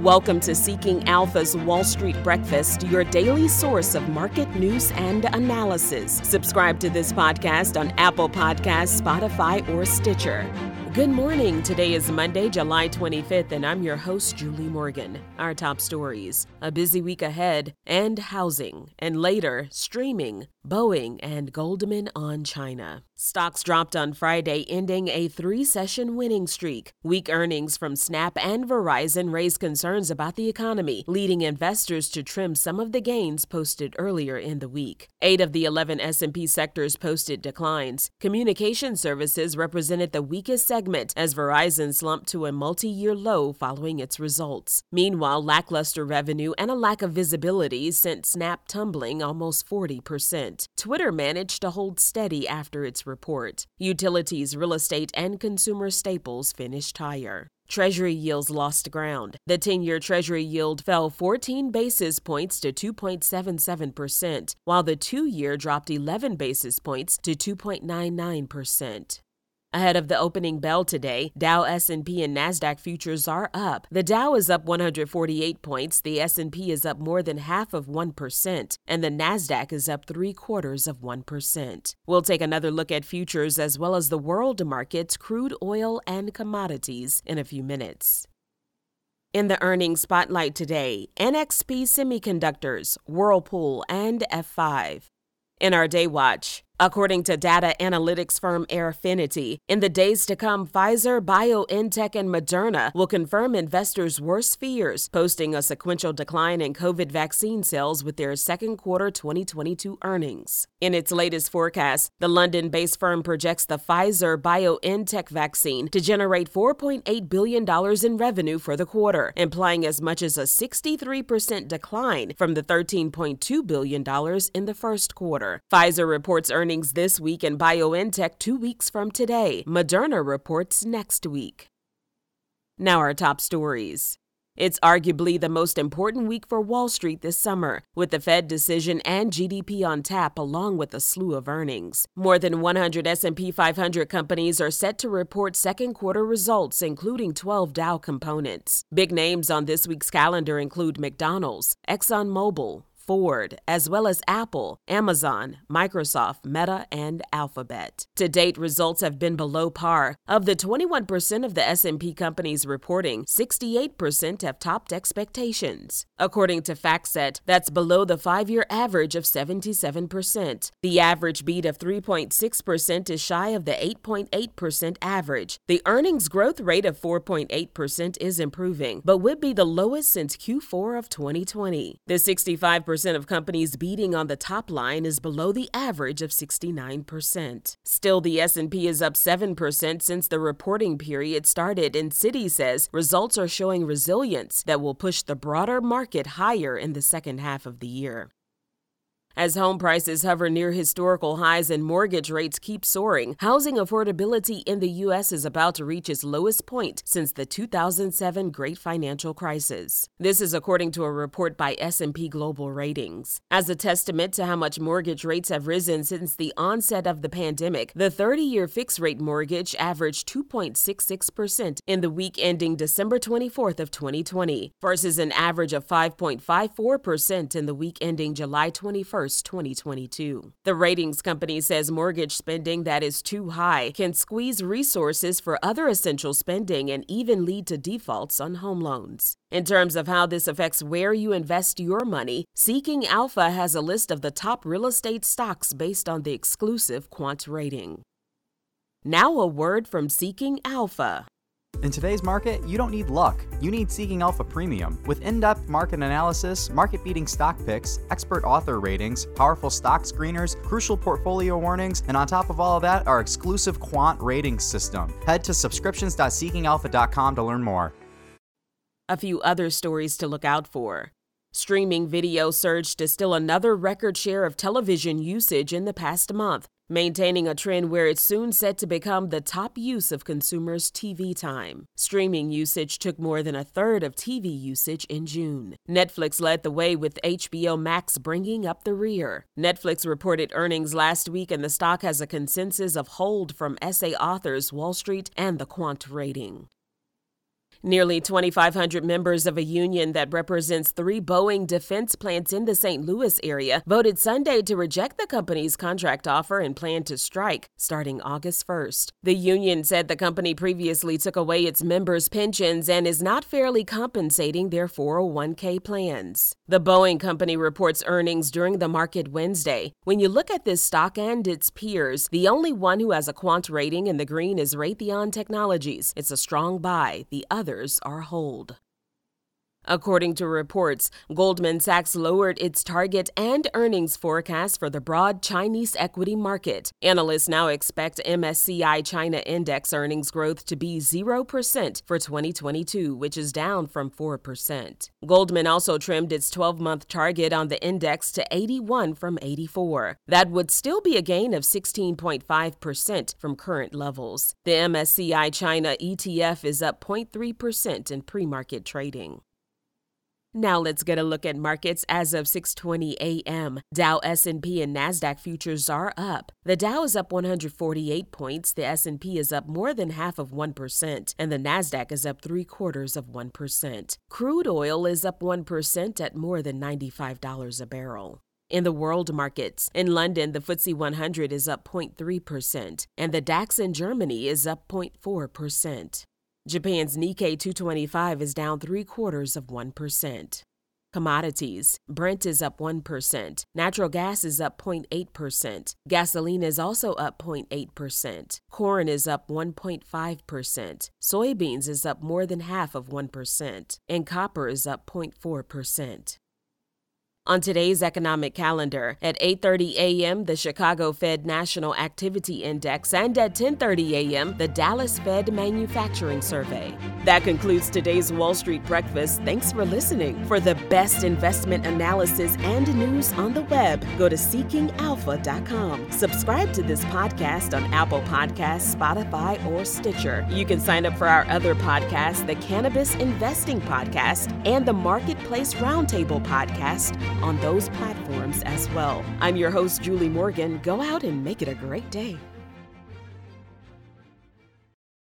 Welcome to Seeking Alpha's Wall Street Breakfast, your daily source of market news and analysis. Subscribe to this podcast on Apple Podcasts, Spotify, or Stitcher. Good morning. Today is Monday, July 25th, and I'm your host, Julie Morgan. Our top stories a busy week ahead, and housing, and later, streaming, Boeing, and Goldman on China. Stocks dropped on Friday, ending a three session winning streak. Weak earnings from Snap and Verizon raised concerns about the economy, leading investors to trim some of the gains posted earlier in the week. Eight of the 11 S&P sectors posted declines. Communication services represented the weakest segment as Verizon slumped to a multi-year low following its results. Meanwhile, lackluster revenue and a lack of visibility sent Snap tumbling almost 40%. Twitter managed to hold steady after its report. Utilities, real estate, and consumer staples finished higher. Treasury yields lost ground. The 10 year Treasury yield fell 14 basis points to 2.77%, while the two year dropped 11 basis points to 2.99%. Ahead of the opening bell today, Dow, S&P and Nasdaq futures are up. The Dow is up 148 points, the S&P is up more than half of 1%, and the Nasdaq is up 3 quarters of 1%. We'll take another look at futures as well as the world markets, crude oil and commodities in a few minutes. In the earnings spotlight today, NXP Semiconductors, Whirlpool, and F5. In our day watch, According to data analytics firm Airfinity, in the days to come, Pfizer, BioNTech, and Moderna will confirm investors' worst fears, posting a sequential decline in COVID vaccine sales with their second quarter 2022 earnings. In its latest forecast, the London based firm projects the Pfizer BioNTech vaccine to generate $4.8 billion in revenue for the quarter, implying as much as a 63% decline from the $13.2 billion in the first quarter. Pfizer reports earnings earnings this week and BioNTech two weeks from today. Moderna reports next week. Now, our top stories. It's arguably the most important week for Wall Street this summer, with the Fed decision and GDP on tap along with a slew of earnings. More than 100 S&P 500 companies are set to report second quarter results including 12 Dow components. Big names on this week's calendar include McDonald's, ExxonMobil, Ford, as well as Apple, Amazon, Microsoft, Meta, and Alphabet. To date, results have been below par. Of the 21% of the S&P companies reporting, 68% have topped expectations. According to FactSet, that's below the 5-year average of 77%. The average beat of 3.6% is shy of the 8.8% average. The earnings growth rate of 4.8% is improving, but would be the lowest since Q4 of 2020. The 65% percent of companies beating on the top line is below the average of 69%. Still, the S&P is up 7% since the reporting period started and Citi says results are showing resilience that will push the broader market higher in the second half of the year. As home prices hover near historical highs and mortgage rates keep soaring, housing affordability in the U.S. is about to reach its lowest point since the 2007 Great Financial Crisis. This is according to a report by S&P Global Ratings. As a testament to how much mortgage rates have risen since the onset of the pandemic, the 30-year fixed-rate mortgage averaged 2.66% in the week ending December 24th of 2020 versus an average of 5.54% in the week ending July 21st 2022. The ratings company says mortgage spending that is too high can squeeze resources for other essential spending and even lead to defaults on home loans. In terms of how this affects where you invest your money, Seeking Alpha has a list of the top real estate stocks based on the exclusive quant rating. Now, a word from Seeking Alpha. In today's market, you don't need luck. You need Seeking Alpha Premium. With in depth market analysis, market beating stock picks, expert author ratings, powerful stock screeners, crucial portfolio warnings, and on top of all of that, our exclusive quant rating system. Head to subscriptions.seekingalpha.com to learn more. A few other stories to look out for. Streaming video surged to still another record share of television usage in the past month, maintaining a trend where it's soon set to become the top use of consumers' TV time. Streaming usage took more than a third of TV usage in June. Netflix led the way with HBO Max bringing up the rear. Netflix reported earnings last week and the stock has a consensus of hold from SA authors Wall Street and the quant rating. Nearly 2,500 members of a union that represents three Boeing defense plants in the St. Louis area voted Sunday to reject the company's contract offer and plan to strike starting August 1st. The union said the company previously took away its members' pensions and is not fairly compensating their 401k plans. The Boeing company reports earnings during the market Wednesday. When you look at this stock and its peers, the only one who has a quant rating in the green is Raytheon Technologies. It's a strong buy. The other others are hold. According to reports, Goldman Sachs lowered its target and earnings forecast for the broad Chinese equity market. Analysts now expect MSCI China Index earnings growth to be 0% for 2022, which is down from 4%. Goldman also trimmed its 12 month target on the index to 81 from 84. That would still be a gain of 16.5% from current levels. The MSCI China ETF is up 0.3% in pre market trading. Now let's get a look at markets as of 6:20 a.m. Dow, S&P and Nasdaq futures are up. The Dow is up 148 points, the S&P is up more than half of 1%, and the Nasdaq is up 3 quarters of 1%. Crude oil is up 1% at more than $95 a barrel. In the world markets, in London, the FTSE 100 is up 0.3%, and the DAX in Germany is up 0.4%. Japan's Nikkei 225 is down three quarters of 1%. Commodities Brent is up 1%. Natural gas is up 0.8%. Gasoline is also up 0.8%. Corn is up 1.5%. Soybeans is up more than half of 1%. And copper is up 0.4%. On today's economic calendar, at 8:30 a.m., the Chicago Fed National Activity Index and at 10:30 a.m., the Dallas Fed Manufacturing Survey. That concludes today's Wall Street Breakfast. Thanks for listening. For the best investment analysis and news on the web, go to seekingalpha.com. Subscribe to this podcast on Apple Podcasts, Spotify, or Stitcher. You can sign up for our other podcasts, the Cannabis Investing Podcast and the Marketplace Roundtable Podcast on those platforms as well. I'm your host, Julie Morgan. Go out and make it a great day.